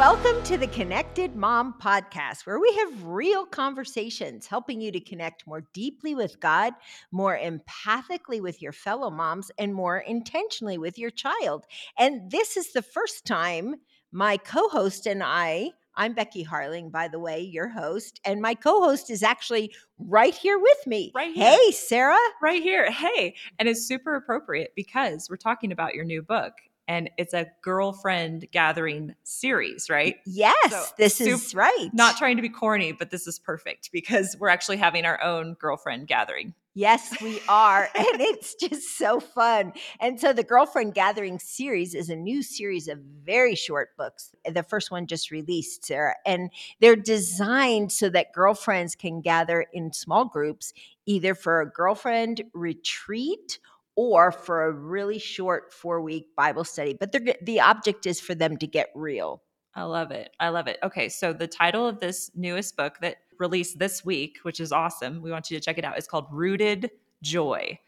Welcome to the Connected Mom Podcast, where we have real conversations helping you to connect more deeply with God, more empathically with your fellow moms, and more intentionally with your child. And this is the first time my co host and I, I'm Becky Harling, by the way, your host, and my co host is actually right here with me. Right here. Hey, Sarah. Right here. Hey. And it's super appropriate because we're talking about your new book and it's a girlfriend gathering series, right? Yes, So, this is right. Not trying to be corny, but this is perfect because we're actually having our own girlfriend gathering. Yes, we are. and it's just so fun. And so the Girlfriend Gathering series is a new series of very short books. Eh, the first one just released, Sarah. And they're designed so that girlfriends can gather in small groups, either for a girlfriend retreat or for a really short four week Bible study. But the object is for them to get real. I love it. I love it. Okay, so the title of this newest book that released this week, which is awesome, we want you to check it out, is called Rooted Joy.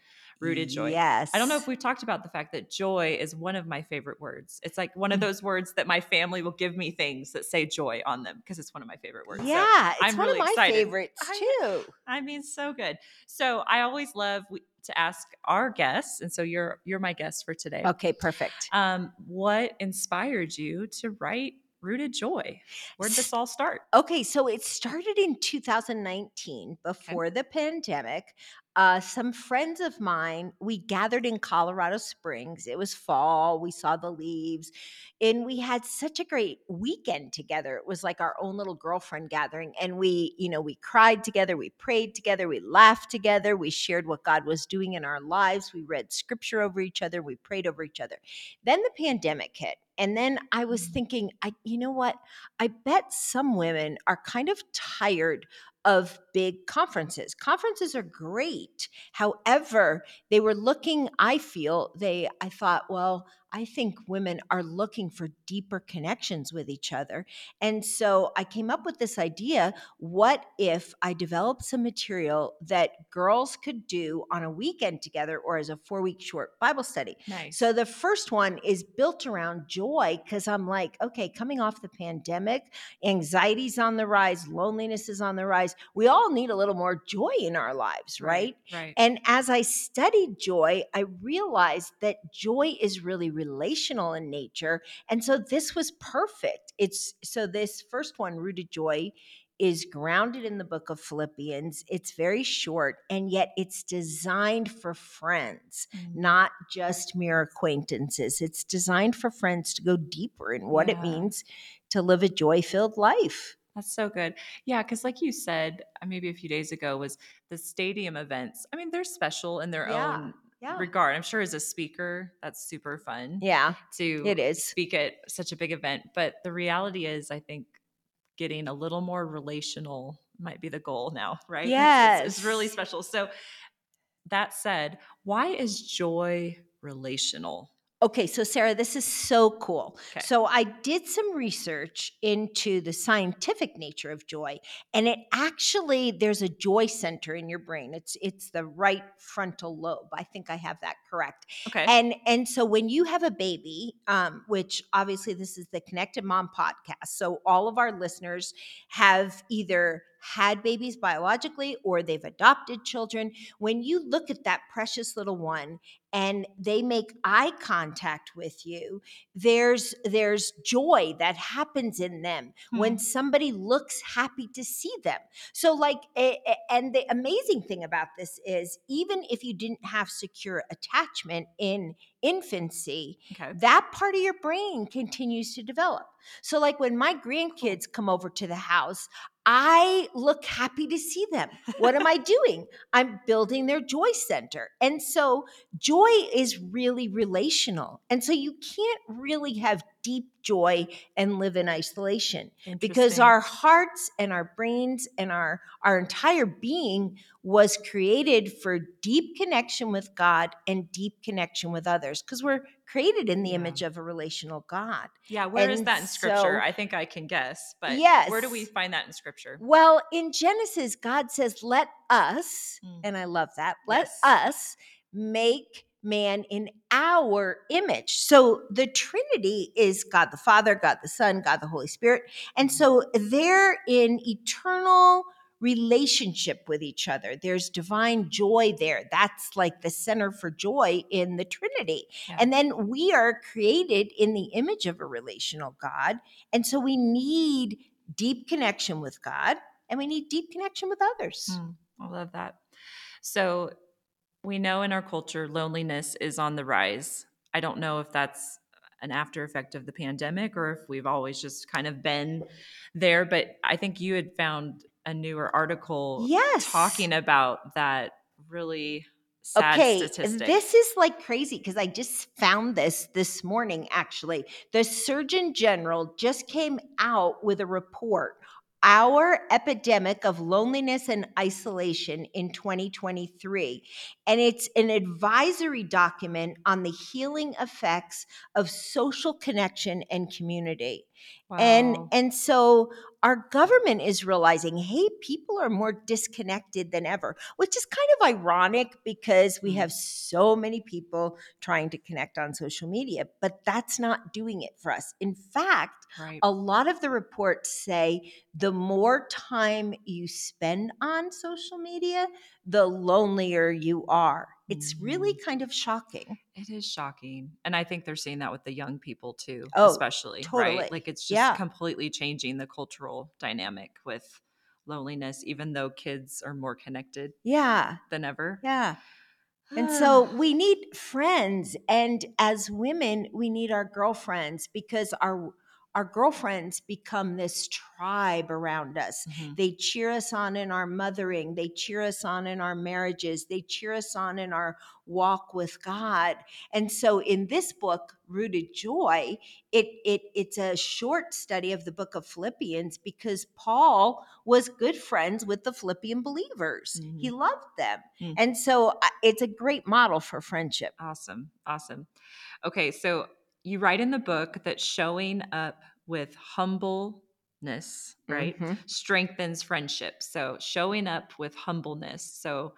Rooted Joy. Yes. I don't know if we've talked about the fact that joy is one of my favorite words. It's like one of Mm. those words that my family will give me things that say joy on them because it's one of my favorite words. So Yeah, it's I'm one really of my excited. favorites too. I mean, so good. So I always love to ask our guests, and so you're you're my guest for today. Okay, perfect. Um, what inspired you to write Rooted Joy? Where did this all start? Okay, so it started in 2019 before the pandemic. Uh, some friends of mine, we gathered in Colorado Springs. It was fall. We saw the leaves, and we had such a great weekend together. It was like our own little girlfriend gathering. And we, you know, we cried together, we prayed together, we laughed together, we shared what God was doing in our lives, we read scripture over each other, we prayed over each other. Then the pandemic hit. And then I was Mm. thinking, I, you know what? I bet some women are kind of tired of big conferences. Conferences are great. However, they were looking, I feel, they I thought, well, I think women are looking for deeper connections with each other. And so I came up with this idea, what if I developed some material that girls could do on a weekend together or as a 4-week short Bible study? Nice. So the first one is built around joy because I'm like, okay, coming off the pandemic, anxiety's on the rise, loneliness is on the rise. We all need a little more joy in our lives, right? Right. And as I studied joy, I realized that joy is really, really relational in nature. And so this was perfect. It's so this first one, Rooted Joy, is grounded in the book of Philippians. It's very short, and yet it's designed for friends Mm. not just mere acquaintances. It's designed for friends to go deeper in what it means to live a joy filled life. That's so good. Yeah, because like you said, uh, maybe a few days ago, was the stadium events. I mean, they're special in their Yeah, own yeah. regard. I'm sure as a speaker, that's super fun Yeah, to it is. speak at such a big event. But the reality is, I think getting a little more relational might be the goal now, right? It's- It's, it's really special. So, that said, why is joy relational? Okay, so Sarah, this is so cool. Okay. So I did some research into the scientific nature of joy, and it actually there's a joy center in your brain. It's it's the right frontal lobe. I think I have that correct. Okay. And and so when you have a baby, um, which obviously this is the Connected Mom podcast, so all of our listeners have either had babies biologically or they've adopted children. When you look at that precious little one and they make eye contact with you, there's there's joy that happens in them when hmm. somebody looks happy to see them. So like and the amazing thing about this is even if you didn't have secure attachment in infancy, okay. that part of your brain continues to develop. So, like when my grandkids come over to the house, I look happy to see them. What am I doing? I'm building their joy center. And so, joy is really relational. And so, you can't really have deep joy and live in isolation because our hearts and our brains and our our entire being was created for deep connection with God and deep connection with others because we're created in the Yeah. image of a relational God. Yeah, where is And that in scripture? so- I think I can guess, but yes. where do we find that in scripture? Well, in Genesis, God says, "Let us," Mm. and I love that. Let Yes. us make man in our image. So the Trinity is God the Father, God the Son, God the Holy Spirit. And so they're in eternal relationship with each other. There's divine joy there. That's like the center for joy in the Trinity. Yeah. And then we are created in the image of a relational God. And so we need deep connection with God and we need deep connection with others. Mm, I love that. So we know in our culture loneliness is on the rise. I don't know if that's an after effect of the pandemic or if we've always just kind of been there, but I think you had found a newer article Yes. talking about that really sad okay, statistic. this is like crazy because I just found this this morning actually. The Surgeon General just came out with a report. Our epidemic of loneliness and isolation in 2023. And it's an advisory document on the healing effects of social connection and community. And Wow. and so our government is realizing, hey, people are more disconnected than ever, which is kind of ironic because we Mm. have so many people trying to connect on social media, but that's not doing it for us. In fact, right. a lot of the reports say the more time you spend on social media, the lonelier you are. It's really kind of shocking. It is shocking. And I think they're seeing that with the young people too, Oh, especially, totally. right? Like it's just Yeah. completely changing the cultural dynamic with loneliness, even though kids are more connected Yeah. than ever. Yeah. And so we need friends and as women we need our girlfriends because our our girlfriends become this tribe around us. Mhm. They cheer us on in our mothering, they cheer us on in our marriages, they cheer us on in our walk with God. And so in this book Rooted Joy, it it it's a short study of the book of Philippians because Paul was good friends with the Philippian believers. He Mhm. loved them. Mm. And so it's a great model for friendship. Awesome. Awesome. Okay. So you write in the book that showing up with humbleness, right, Mhm. strengthens friendship. So showing up with humbleness. So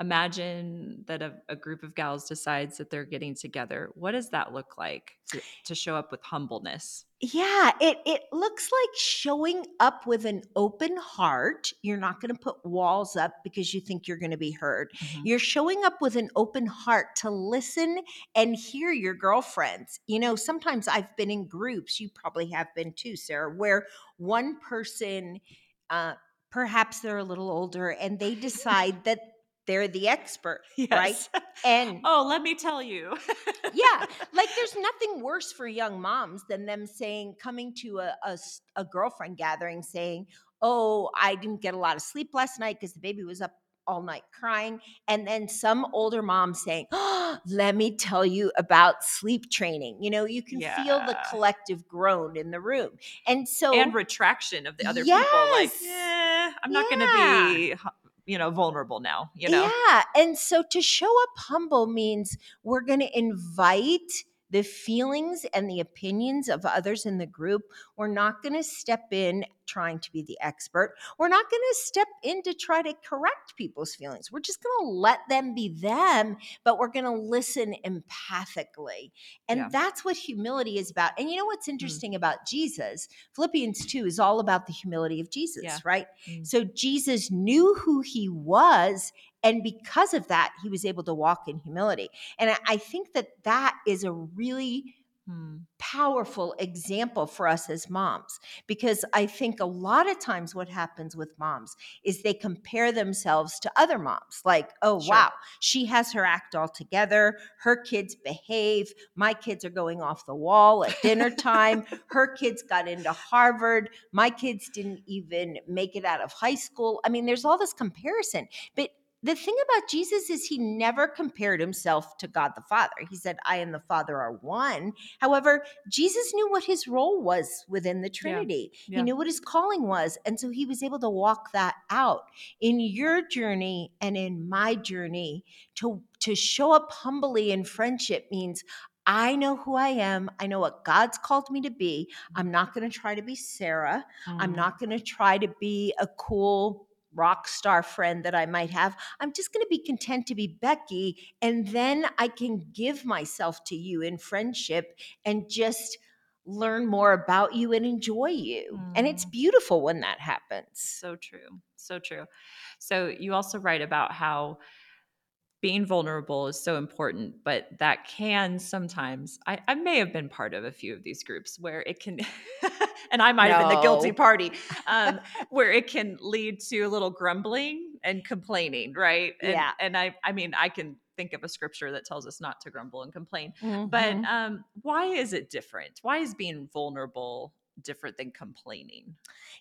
imagine that a, a group of gals decides that they're getting together. What does that look like to, to show up with humbleness? Yeah, it it looks like showing up with an open heart. You're not going to put walls up because you think you're going to be heard. Mhm. You're showing up with an open heart to listen and hear your girlfriends. You know, sometimes I've been in groups, you probably have been too, Sarah, where one person uh perhaps they're a little older and they decide that they're the expert, right? And oh, let me tell you. yeah like there's nothing worse for young moms than them saying coming to a a girlfriend gathering saying oh i didn't get a lot of sleep last night because the baby was up all night crying and then some older mom saying oh, let me tell you about sleep training you know you can feel the collective groan in the room and so and retraction of the other people. Like, Yes. yeah, I'm not going to be, you know, vulnerable now. You know. Yeah. And so to show up humble means we're going to invite the feelings and the opinions of others in the group. We're not going to step in trying to be the expert. We're not going to step in to try to correct people's feelings. We're just going to let them be them, but we're going to listen empathically. And Yeah. that's what humility is about. And you know what's interesting about Jesus? Philippians 2 is all about the humility of Jesus, Yeah. right? Mm. So Jesus knew who he was. And because of that, he was able to walk in humility. And I- I think that that is a really Hmm. powerful example for us as moms because I think a lot of times what happens with moms is they compare themselves to other moms. Like, oh, Sure. wow, she has her act all together. Her kids behave. My kids are going off the wall at dinner time. her kids got into Harvard. My kids didn't even make it out of high school. I mean, there's all this comparison. But the thing about Jesus is he never compared himself to God the Father. He said, I and the Father are one. However, Jesus knew what his role was within the Trinity. yeah. He knew what his calling was. And so he was able to walk that out in your journey and in my journey to, to show up humbly in friendship means I know who I am. I know what God's called me to be. I'm not going to try to be Sarah. I'm Mm. not going to try to be a cool rock star friend that I might have. I'm just going to be content to be Becky. And then I can give myself to you in friendship and just learn more about you and enjoy you. Mm. And it's mm. beautiful when that happens. So true. So true. So you also write about how being vulnerable is so important, but that can sometimes, I, I, may have been part of a few of these groups where it can, and I might no. have been the guilty party, um, where it can lead to a little grumbling and complaining, right? And, yeah. And I, I mean, I can think of a scripture that tells us not to grumble and complain, mm-hmm. but um, why is it different? Why is being vulnerable different than complaining.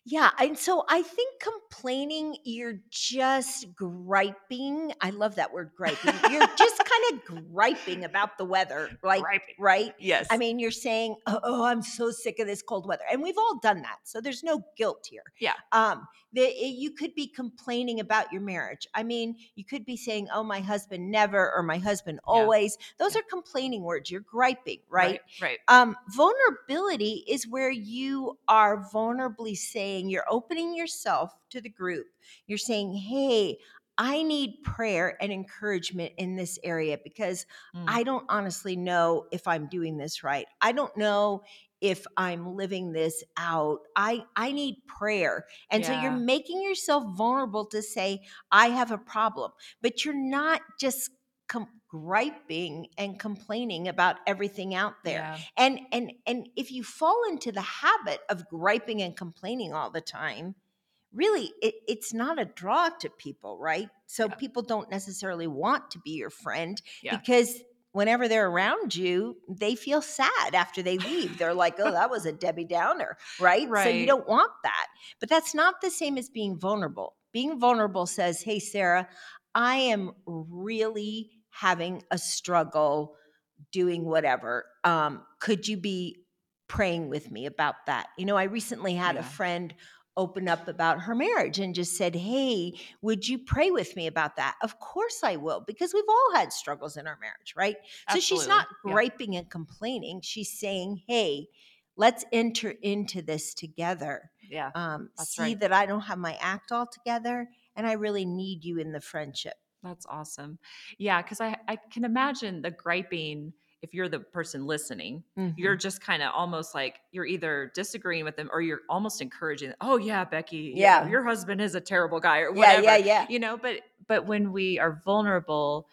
Yeah. And so I think complaining, you're just griping. I love that word griping. You're just kind of griping about the weather. Like, griping. right? Yes. I mean, you're saying, oh, oh, I'm so sick of this cold weather. And we've all done that. So there's no guilt here. Yeah. Um, the, you could be complaining about your marriage. I mean, you could be saying, oh, my husband never or my husband always. Yeah. Those yeah. are complaining words. You're griping, right? Right. right. Um, vulnerability is where you you are vulnerably saying, you're opening yourself to the group. You're saying, hey, I need prayer and encouragement in this area because mm. I don't honestly know if I'm doing this right. I don't know if I'm living this out. I I need prayer. And yeah. so you're making yourself vulnerable to say I have a problem. But you're not just griping and complaining about everything out there. Yeah. And and and if you fall into the habit of griping and complaining all the time, really it, it's not a draw to people, right? So yeah. people don't necessarily want to be your friend yeah. because whenever they're around you, they feel sad after they leave. They're like, oh, that was a Debbie Downer, right? right? So you don't want that. But that's not the same as being vulnerable. Being vulnerable says, hey, Sarah, I am really having a struggle doing whatever. Um, could you be praying with me about that? You know, I recently had yeah. a friend open up about her marriage and just said, Hey, would you pray with me about that? Of course I will, because we've all had struggles in our marriage, right? Absolutely. So she's not griping yeah. and complaining. She's saying, Hey, let's enter into this together. Yeah. Um, see right. that I don't have my act all together and I really need you in the friendship. That's awesome. Yeah, because I, I can imagine the griping if you're the person listening, mm-hmm. you're just kind of almost like you're either disagreeing with them or you're almost encouraging. Oh yeah, Becky, yeah, you know, your husband is a terrible guy or whatever. Yeah, yeah, yeah. You know, but but when we are vulnerable,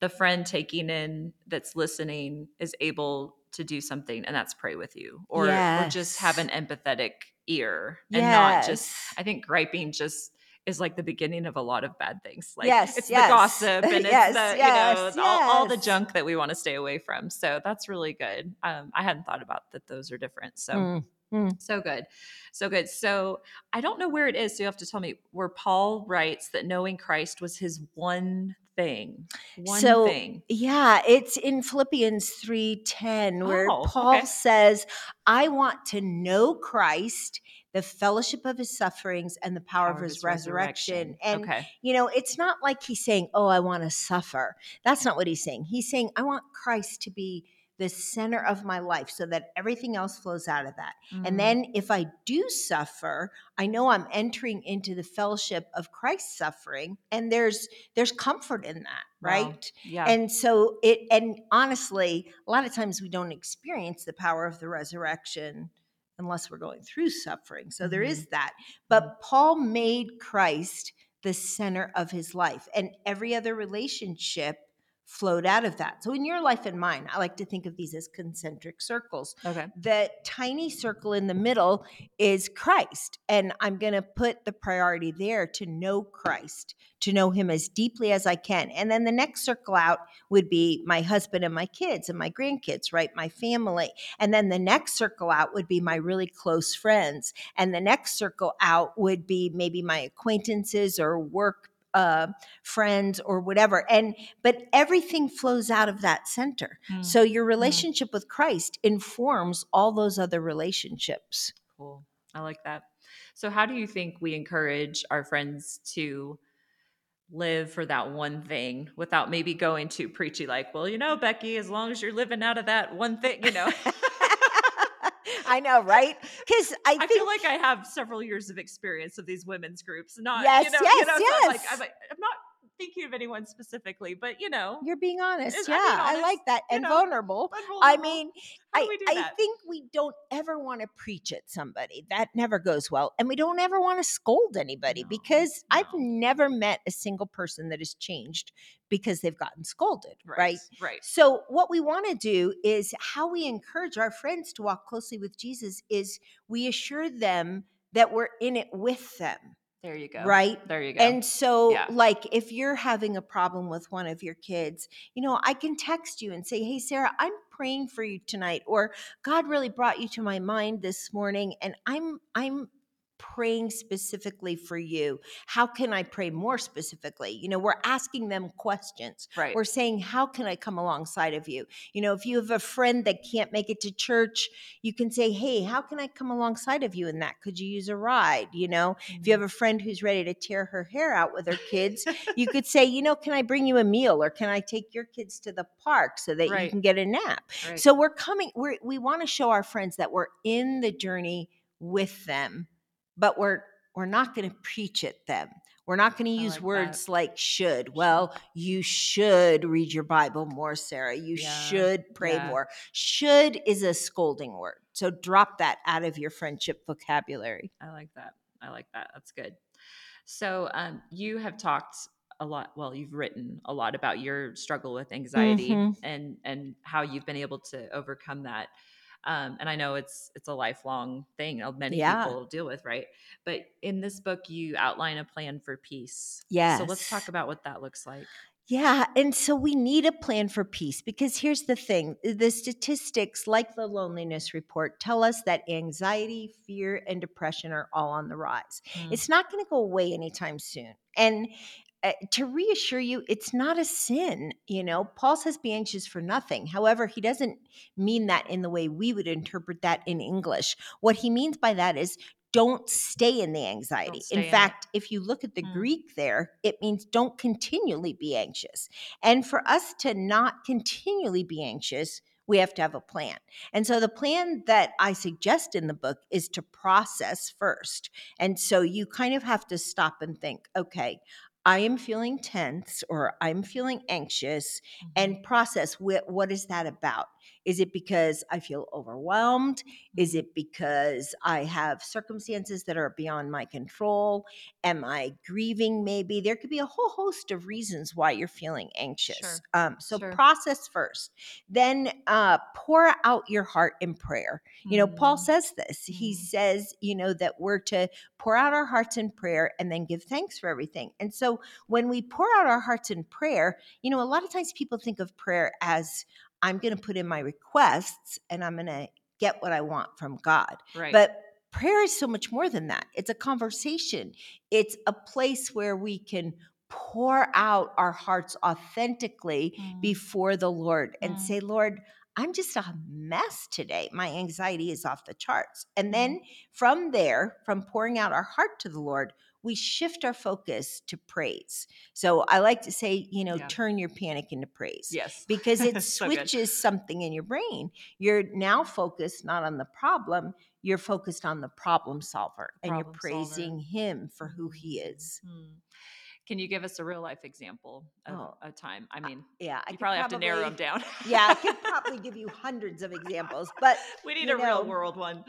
the friend taking in that's listening is able to do something, and that's pray with you or yes. or just have an empathetic ear and yes. not just. I think griping just is like the beginning of a lot of bad things. Like yes, it's yes. the gossip and yes, it's the, yes, you know, all, all, the junk that we want to stay away from. So that's really good. Um, I hadn't thought about that those are different. So mm. Mm. So good. So good. So I don't know where it is. So you have to tell me where Paul writes that knowing Christ was his one thing. One so, thing. Yeah, it's in Philippians 3:10 where oh, Paul okay. says, I want to know Christ the fellowship of his sufferings and the power, power of his, his resurrection. resurrection. And, okay. you know, it's not like he's saying, Oh, I want to suffer. That's not what he's saying. He's saying, I want Christ to be the center of my life so that everything else flows out of that. Mm. And then if I do suffer, I know I'm entering into the fellowship of Christ's suffering and there's there's comfort in that, right? Wow. Yeah. And so it and honestly, a lot of times we don't experience the power of the resurrection unless we're going through suffering. So mm-hmm. there is that. But mm-hmm. Paul made Christ the center of his life, and every other relationship flowed out of that. So in your life and mine, I like to think of these as concentric circles. Okay. The tiny circle in the middle is Christ. And I'm going to put the priority there to know Christ, to know him as deeply as I can. And then the next circle out would be my husband and my kids and my grandkids, right? My family. And then the next circle out would be my really close friends. And the next circle out would be maybe my acquaintances or work uh, friends or whatever and but everything flows out of that center mm. so your relationship mm. with christ informs all those other relationships cool i like that so how do you think we encourage our friends to live for that one thing without maybe going too preachy like well you know becky as long as you're living out of that one thing you know I know, right? Because I, I think feel like I have several years of experience of these women's groups. Not Yes, you know, yes, you know, so I'm like, yes. I'm, like, I'm not thinking of anyone specifically, but you know, you're being honest. Yeah, I'm being I like that you and know. vulnerable. but I mean, I, I think we don't ever want to preach at somebody. That never goes well. And we don't ever want to scold anybody No, because I've never met a single person that has changed because they've gotten scolded, right? right, So, what we want to do is how we encourage our friends to walk closely with Jesus is we assure them that we're in it with them, There you go. right? There you go. And so, Yeah. like, if you're having a problem with one of your kids, you know, I can text you and say, Hey, Sarah, I'm praying for you tonight, or God really brought you to my mind this morning, and I'm, I'm, praying specifically for you? How can i pray more specifically? You know we're asking them questions. Right. we're saying how can i come alongside of you? You know if you have a friend that can't make it to church you can say hey how can i come alongside of you in that? Could you use a ride? You know if you mm-hmm. have a friend who's ready to tear her hair out with her kids you could say you know can i bring you a meal or can i take your kids to the park so that you can get a nap? Right. so we're coming we're, we want to show our friends that we're in the journey with them but we're we're not going to preach at them we're not going to use like that. words like should well you should read your bible more sarah you Yeah, should pray yeah. more should is a scolding word so drop that out of your friendship vocabulary I like that. I like that. That's good. So, um, you have talked a lot. Well, you've written a lot about your struggle with anxiety Mhm. and and how you've been able to overcome that. Um, and I know it's it's a lifelong thing. uh, Many Yeah. people deal with, right? But in this book, you outline a plan for peace. Yeah. So let's talk about what that looks like. Yeah, and so we need a plan for peace because here's the thing the statistics, like the loneliness report, tell us that anxiety, fear, and depression are all on the rise. Mm. It's not going to go away anytime soon. And uh, to reassure you, it's not a sin. You know, Paul says be anxious for nothing. However, he doesn't mean that in the way we would interpret that in English. What he means by that is don't stay in the anxiety. In in it. fact, if you look at the Mm. Greek there, it means don't continually be anxious. And for us to not continually be anxious, we have to have a plan. And so the plan that I suggest in the book is to process first. And so you kind of have to stop and think, okay, I am feeling tense or I'm feeling anxious Mhm. and process what is that about? Is it because I feel overwhelmed? Is it because I have circumstances that are beyond my control? Am I grieving maybe? There could be a whole host of reasons why you're feeling anxious. Sure. Um, so Sure. process first. Then uh, pour out your heart in prayer. You know, Paul Mm. says this. He Mm. says, you know, that we're to pour out our hearts in prayer and then give thanks for everything. And so when we pour out our hearts in prayer, you know, a lot of times people think of prayer as I'm going to put in my requests and I'm going to get what I want from God. right. But prayer is so much more than that. It's a conversation, it's a place where we can pour out our hearts authentically Mm. before the Lord and Mm. say, Lord, I'm just a mess today. My anxiety is off the charts. And then from there, from pouring out our heart to the Lord, we shift our focus to praise. So I like to say, you know, Yeah. turn your panic into praise yes. because it So good. switches something in your brain. You're now focused not on the problem, you're focused on the problem solver and you're Problem solver. praising him for who he is. Mm. Can you give us a real life example of Oh, a time? I mean, Yeah, I you could probably have to narrow them down. Yeah, I could probably give you hundreds of examples, but we need a real world one.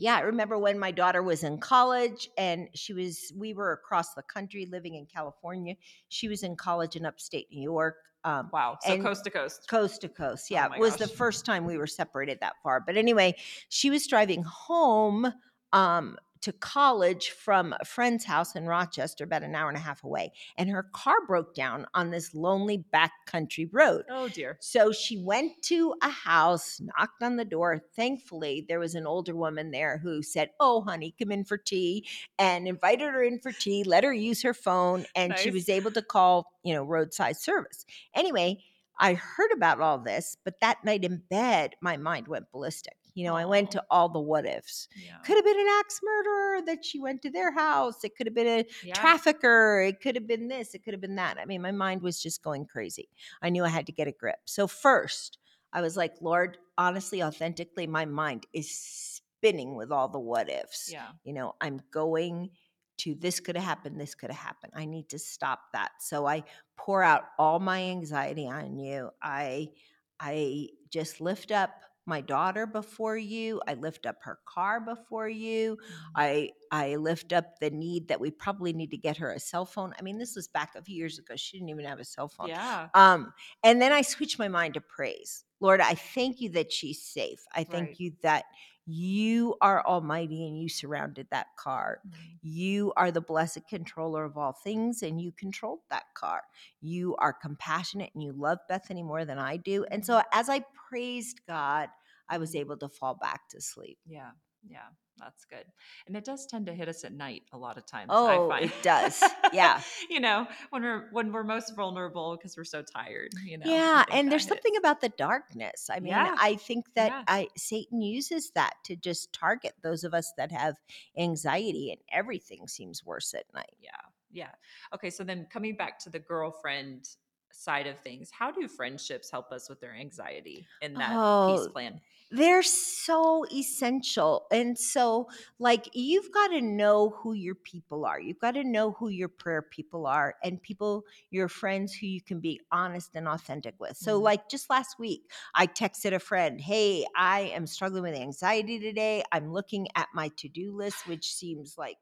Yeah, I remember when my daughter was in college and she was, we were across the country living in California. She was in college in upstate New York. Um, Wow. So coast to coast. coast to coast. Oh Yeah, my it was the first time we were separated that far. But anyway, she was driving home um, to college from a friend's house in Rochester, about an hour and a half away, and her car broke down on this lonely backcountry road. Oh dear. So she went to a house, knocked on the door. Thankfully, there was an older woman there who said, Oh, honey, come in for tea, and invited her in for tea, let her use her phone, and she was able to call, you know, roadside service. Anyway, I heard about all this, but that night in bed, my mind went ballistic. You know, I went to all the what ifs. Yeah. Could have been an axe murderer that she went to their house. It could have been a yeah. trafficker. It could have been this. It could have been that. I mean, my mind was just going crazy. I knew I had to get a grip. So, first, I was like, Lord, honestly, authentically, my mind is spinning with all the what ifs. Yeah. You know, I'm going to this could have happened, this could have happened. I need to stop that. So I pour out all my anxiety on you. I I just lift up my daughter before you. I lift up her car before you. Mm-hmm. I I lift up the need that we probably need to get her a cell phone. I mean, this was back a few years ago. She didn't even have a cell phone. Yeah. Um, and then I switch my mind to praise. Lord, I thank you that she's safe. I thank Right. you that you are almighty and you surrounded that car. Mhm. You are the blessed controller of all things and you controlled that car. You are compassionate and you love Bethany more than I do. And so as I praised God, I was able to fall back to sleep. Yeah. Yeah. That's good. And it does tend to hit us at night a lot of times. Oh, I find. it does. Yeah. you know, when we're when we're most vulnerable because we're so tired, you know. Yeah, and there's something about the darkness. I mean, Yeah. I think that Yeah. I Satan uses that to just target those of us that have anxiety and everything seems worse at night. Yeah. Yeah. Okay. So then coming back to the girlfriend side of things, how do friendships help us with their anxiety in that peace Oh, plan? they're so essential. And so, like, you've got to know who your people are. You've got to know who your prayer people are and people, your friends who you can be honest and authentic with. So, Mhm. like, just last week, I texted a friend, Hey, I am struggling with anxiety today. I'm looking at my to do list, which seems like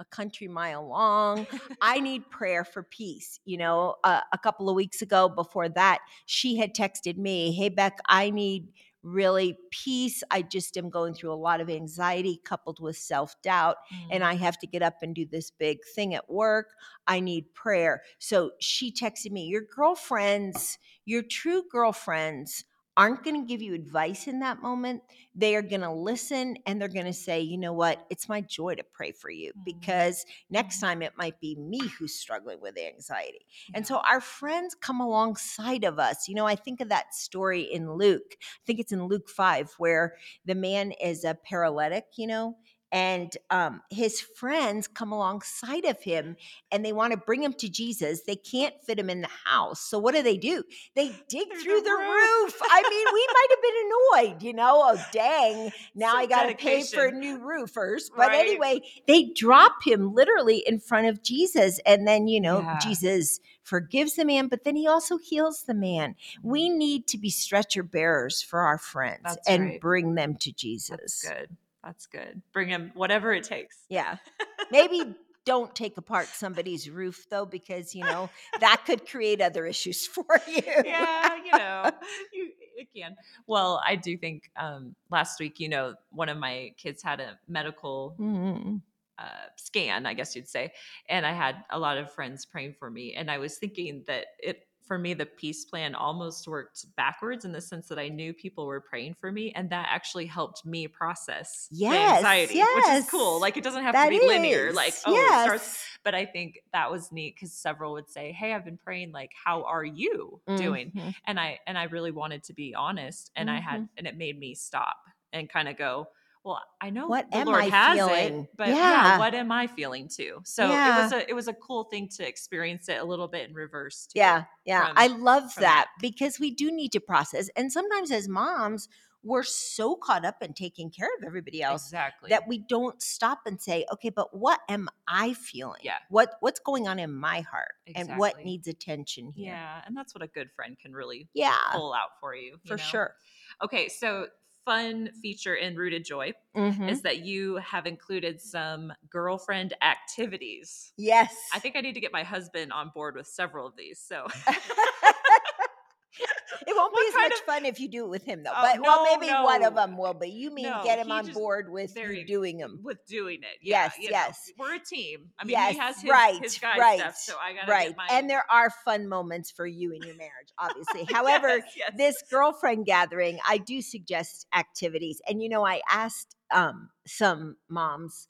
a country mile long. I need prayer for peace. You know, uh, a couple of weeks ago, before that, she had texted me, Hey, Beck, I need really peace. I just am going through a lot of anxiety coupled with self doubt, and Mm. I have to get up and do this big thing at work. I need prayer. So she texted me, Your girlfriends, your true girlfriends, aren't going to give you advice in that moment. They are going to listen and they're going to say, you know what? It's my joy to pray for you Mhm. because next Mhm. time it might be me who's struggling with anxiety. And so our friends come alongside of us. You know, I think of that story in Luke. I think it's in Luke 5 where the man is a paralytic, you know, and um, his friends come alongside of him and they want to bring him to Jesus. They can't fit him in the house. So what do they do? They dig Through through the roof. roof. I mean, we might have been annoyed, you know, oh, dang, now Some I got to pay for dedication. new roofers. But Right. anyway, they drop him literally in front of Jesus. And then, you know, Yeah. Jesus forgives the man, but then he also heals the man. We need to be stretcher bearers for our friends That's and right. bring them to That's Jesus. good. That's good. Bring him whatever it takes. Yeah. Maybe don't take apart somebody's roof though, because, you know, that could create other issues for you. yeah, you know, you it can. Well, I do think um last week, you know, one of my kids had a medical Mhm. uh, scan, I guess you'd say, and I had a lot of friends praying for me, and I was thinking that it for me the peace plan almost worked backwards in the sense that I knew people were praying for me, and that actually helped me process the Yes, anxiety, which is cool. Like it doesn't have That to be linear. Like is. oh, it starts but I think that was neat because several would say, "Hey, I've been praying. Like, how are you doing?" Mhm. And I and I really wanted to be honest, and I had, and it made me stop and kind of go, "Well, I know What the am Lord I has feeling? it, but yeah. Yeah. what am I feeling too?" So it was a it was a cool thing to experience it a little bit in reverse too. Yeah, yeah. from- I love that that. because we do need to process. And sometimes as moms, we're so caught up in taking care of everybody else exactly. that we don't stop and say, okay, but what am I feeling? Yeah. What what's going on in my heart? And what needs attention here? yeah, and that's what a good friend can really Yeah. pull out for you. you for know? sure. Okay, so fun feature in Rooted Joy Mhm. is that you have included some girlfriend activities. Yes. I think I need to get my husband on board with several of these. So it won't be as much of- fun if you do it with him though. Oh, but well, no, maybe one of them will. But you mean No, get him on just- board with you doing them. with doing it, yeah, Yes, you know, yes. we're a team. I mean, yes, he has his, right, his guy right, stuff, so I gotta right. get my And there are fun moments for you in your marriage, obviously. However, Yes, yes. this girlfriend gathering, I do suggest activities. And you know, I asked um, some moms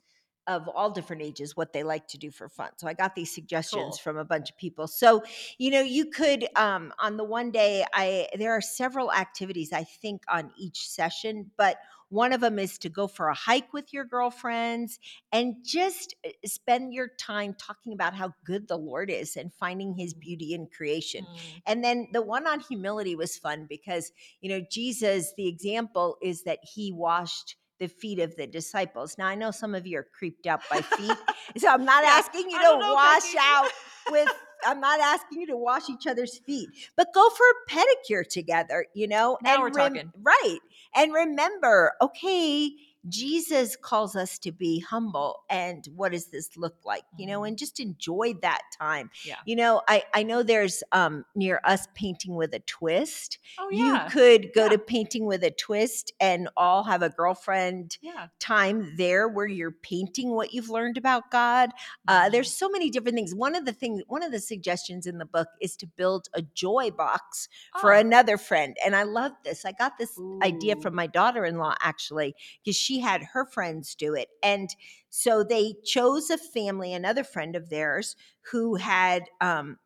of all different ages what they like to do for fun. So I got these suggestions Cool. from a bunch of people. So, you know, you could um on the one day I there are several activities I think on each session, but one of them is to go for a hike with your girlfriends and just uh, spend your time talking about how good the Lord is and finding his Mm. beauty in creation. Mm. And then the one on humility was fun because, you know, Jesus, the example is that he washed the feet of the disciples. Now, I know some of you are creeped out by feet. So I'm not Yeah, asking you I to know, wash Becky. out with, I'm not asking you to wash each other's feet, but go for a pedicure together, you know? Now we're talking. Right. And remember, okay, Jesus calls us to be humble. And what does this look like? You know, Mhm. and just enjoy that time. Yeah. You know, I, I know there's um near us painting with a twist. Oh yeah. You could go Yeah. to painting with a twist and all have a girlfriend yeah. time there where you're painting what you've learned about God. Uh, Mhm. there's so many different things. One of the things, one of the suggestions in the book is to build a joy box for Oh. another friend. And I love this. I got this idea from my daughter-in-law actually, because she had her friends do it. And so they chose a family, another friend of theirs, who had um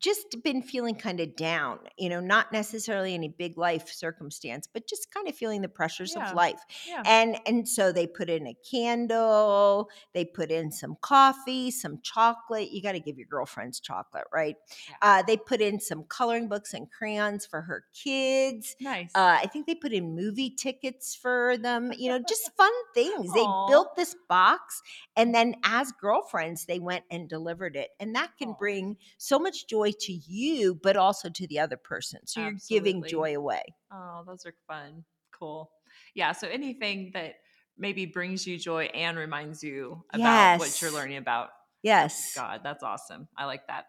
just been feeling kind of down, you know, not necessarily any big life circumstance, but just kind of feeling the pressures Yeah. of life. Yeah. And and so they put in a candle, they put in some coffee, some chocolate. You got to give your girlfriends chocolate, right? Yeah. Uh, they put in some coloring books and crayons for her kids. nice. Uh, I think they put in movie tickets for them, you know, just fun things. They built this box and then as girlfriends, they went and delivered it. And that can Aw. bring so much joy to you, but also to the other person. So you're giving joy away. Oh, those are fun. Cool. Yeah. So anything that maybe brings you joy and reminds you about what you're learning about Yes. God. That's awesome. I like that.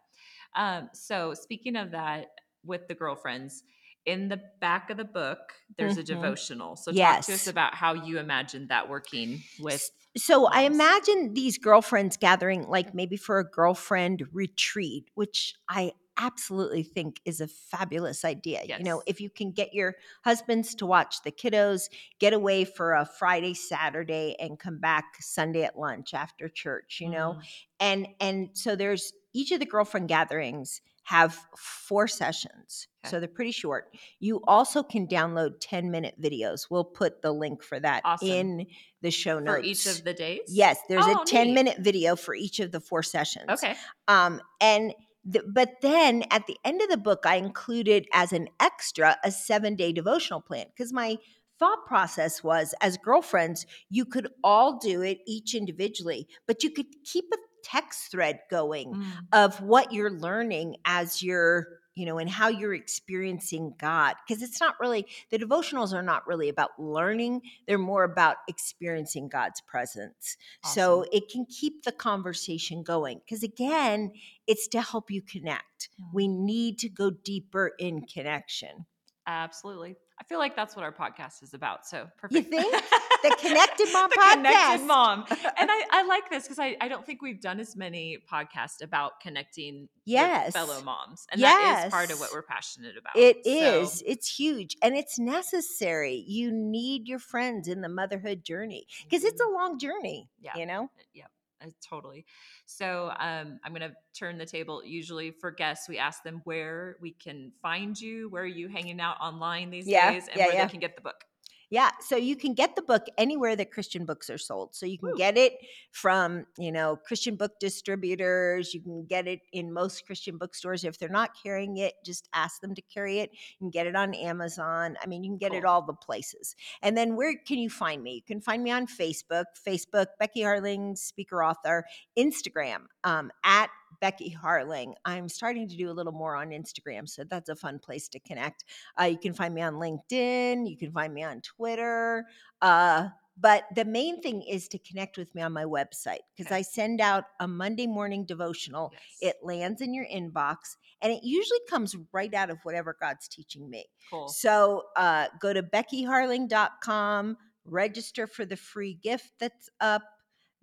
Um, so speaking of that, with the girlfriends, in the back of the book, there's a Mhm. devotional. So talk to us about how you imagined that working with. So I imagine these girlfriends gathering, like maybe for a girlfriend retreat, which I absolutely think is a fabulous idea. You know, if you can get your husbands to watch the kiddos, get away for a Friday, Saturday, and come back Sunday at lunch after church, you know, Mm, and and so there's each of the girlfriend gatherings have four sessions Okay. so they're pretty short you also can download 10 minute videos we'll put the link for that Awesome. in the show notes for each of the days. yes there's Oh, a 10 neat. minute video for each of the four sessions Okay. um, and the, but then at the end of the book, I included as an extra a seven day devotional plan because my thought process was as girlfriends, you could all do it each individually, but you could keep a text thread going Mm, of what you're learning as you're you know and how you're experiencing god because it's not really the devotionals are not really about learning they're more about experiencing god's presence. So it can keep the conversation going because again it's to help you connect. Mhm. we need to go deeper in connection. Absolutely. I feel like that's what our podcast is about. So perfect. You think? The Connected Mom the podcast. Connected Mom. And I, I like this because I, I don't think we've done as many podcasts about connecting Yes. with fellow moms. And that is part of what we're passionate about. It So, is. It's huge and it's necessary. You need your friends in the motherhood journey because it's a mm-hmm. long journey, Yeah. you know? Yep. Uh, Totally. So um, I'm going to turn the table. Usually for guests, we ask them where we can find you, where are you hanging out online these Yeah, days, and yeah, where yeah. they can get the book. Yeah, so you can get the book anywhere that Christian books are sold. So you can Woo. get it from, you know, Christian book distributors. You can get it in most Christian bookstores. If they're not carrying it, just ask them to carry it. You can get it on Amazon. I mean, you can get it all the places. And then where can you find me? You can find me on Facebook, Facebook, Becky Harling, speaker author, Instagram, um, at Becky Harling. I'm starting to do a little more on Instagram, so that's a fun place to connect. Uh, you can find me on LinkedIn. You can find me on Twitter. Uh, but the main thing is to connect with me on my website because Okay. I send out a Monday morning devotional. Yes. It lands in your inbox and it usually comes right out of whatever God's teaching me. cool. So uh, go to beckyharling.com, register for the free gift that's up.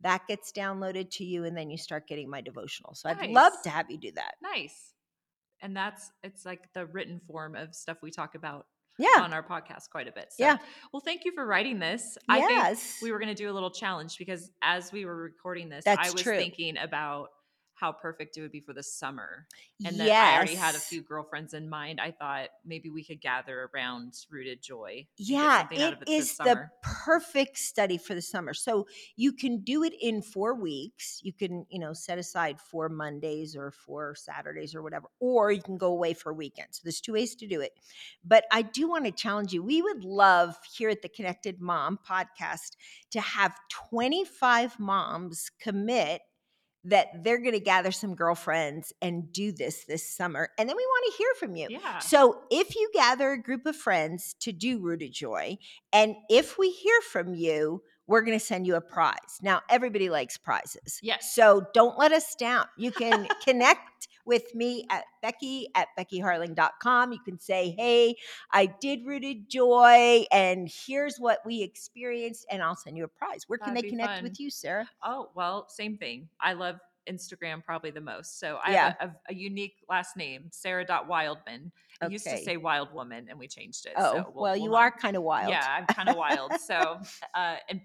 That gets downloaded to you, and then you start getting my devotional. So I'd love to have you do that. Nice. And that's it's like the written form of stuff we talk about Yeah. on our podcast quite a bit. So, Yeah. Well, thank you for writing this. I think yes. we were going to do a little challenge because as we were recording this, That's I was true. thinking about how perfect it would be for the summer. And yes. then I already had a few girlfriends in mind. I thought maybe we could gather around Rooted Joy. Yeah, it it is the perfect study for the summer. So you can do it in four weeks. You can, you know, set aside four Mondays or four Saturdays or whatever, or you can go away for a weekend. So there's two ways to do it. But I do want to challenge you. We would love here at the Connected Mom podcast to have 25 moms commit that they're going to gather some girlfriends and do this this summer. And then we want to hear from you. Yeah. So if you gather a group of friends to do Rooted Joy, and if we hear from you, we're going to send you a prize. Now, everybody likes prizes. Yes. So don't let us down. You can connect with me at Becky at BeckyHarling.com. You can say, hey, I did Rooted Joy, and here's what we experienced, and I'll send you a prize. Where can That'd they connect fun. with you, Sarah? Oh, well, same thing. I love Instagram probably the most. So I Yeah. have a, a unique last name, Sarah.Wildman. It used to say Wild Woman and we changed it. Oh, so we'll- well, we'll you not- are kind of wild. Yeah, I'm kind of wild. So, uh, and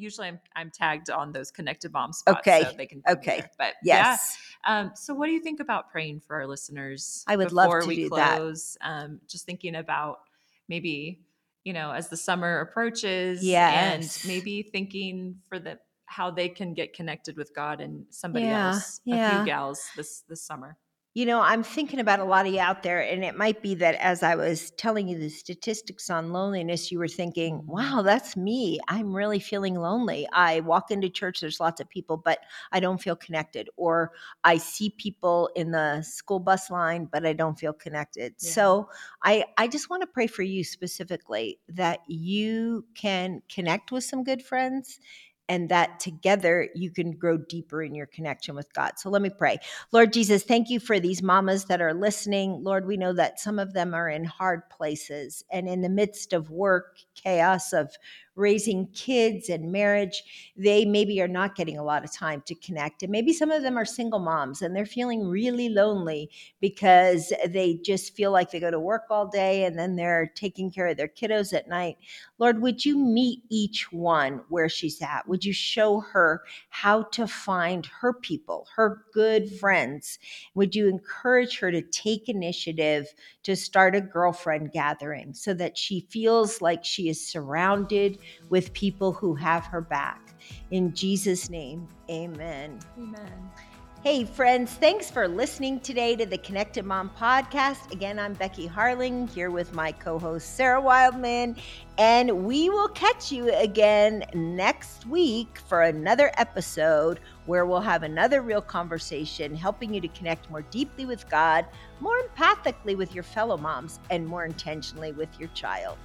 usually I'm, I'm tagged on those connected mom spots Okay, so they can okay. there. But Yes. yeah. Um, so what do you think about praying for our listeners? I would love to we do that. close? Um, just thinking about maybe, you know, as the summer approaches Yes. and maybe thinking for the how they can get connected with God and somebody Yeah, else, a yeah. few gals this this summer. You know, I'm thinking about a lot of you out there, and it might be that as I was telling you the statistics on loneliness, you were thinking, Mhm. wow, that's me. I'm really feeling lonely. I walk into church, there's lots of people, but I don't feel connected. Or I see people in the school bus line, but I don't feel connected. Yeah. So I, I just want to pray for you specifically that you can connect with some good friends and that together you can grow deeper in your connection with God. So let me pray. Lord Jesus, thank you for these mamas that are listening. Lord, we know that some of them are in hard places and in the midst of work, chaos of raising kids and marriage, they maybe are not getting a lot of time to connect. And maybe some of them are single moms and they're feeling really lonely because they just feel like they go to work all day and then they're taking care of their kiddos at night. Lord, would you meet each one where she's at? Would you show her how to find her people, her good friends? Would you encourage her to take initiative to start a girlfriend gathering so that she feels like she is surrounded with people who have her back? In Jesus' name, amen. Amen. Hey, friends, thanks for listening today to the Connected Mom podcast. Again, I'm Becky Harling here with my co host, Sarah Wildman, and we will catch you again next week for another episode where we'll have another real conversation helping you to connect more deeply with God, more empathically with your fellow moms, and more intentionally with your child.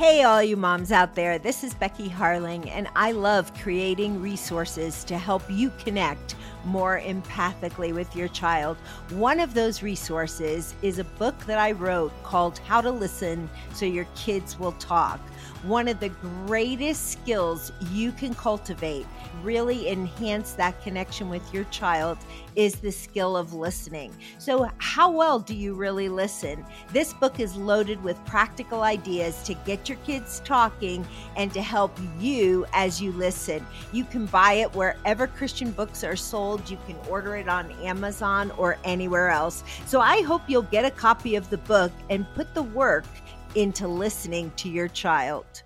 Hey, all you moms out there, this is Becky Harling, and I love creating resources to help you connect more empathically with your child. One of those resources is a book that I wrote called How to Listen So Your Kids Will Talk. One of the greatest skills you can cultivate, really enhance that connection with your child, is the skill of listening. So, how well do you really listen? This book is loaded with practical ideas to get your kids talking and to help you as you listen. You can buy it wherever Christian books are sold. You can order it on Amazon or anywhere else. So, I hope you'll get a copy of the book and put the work into listening to your child.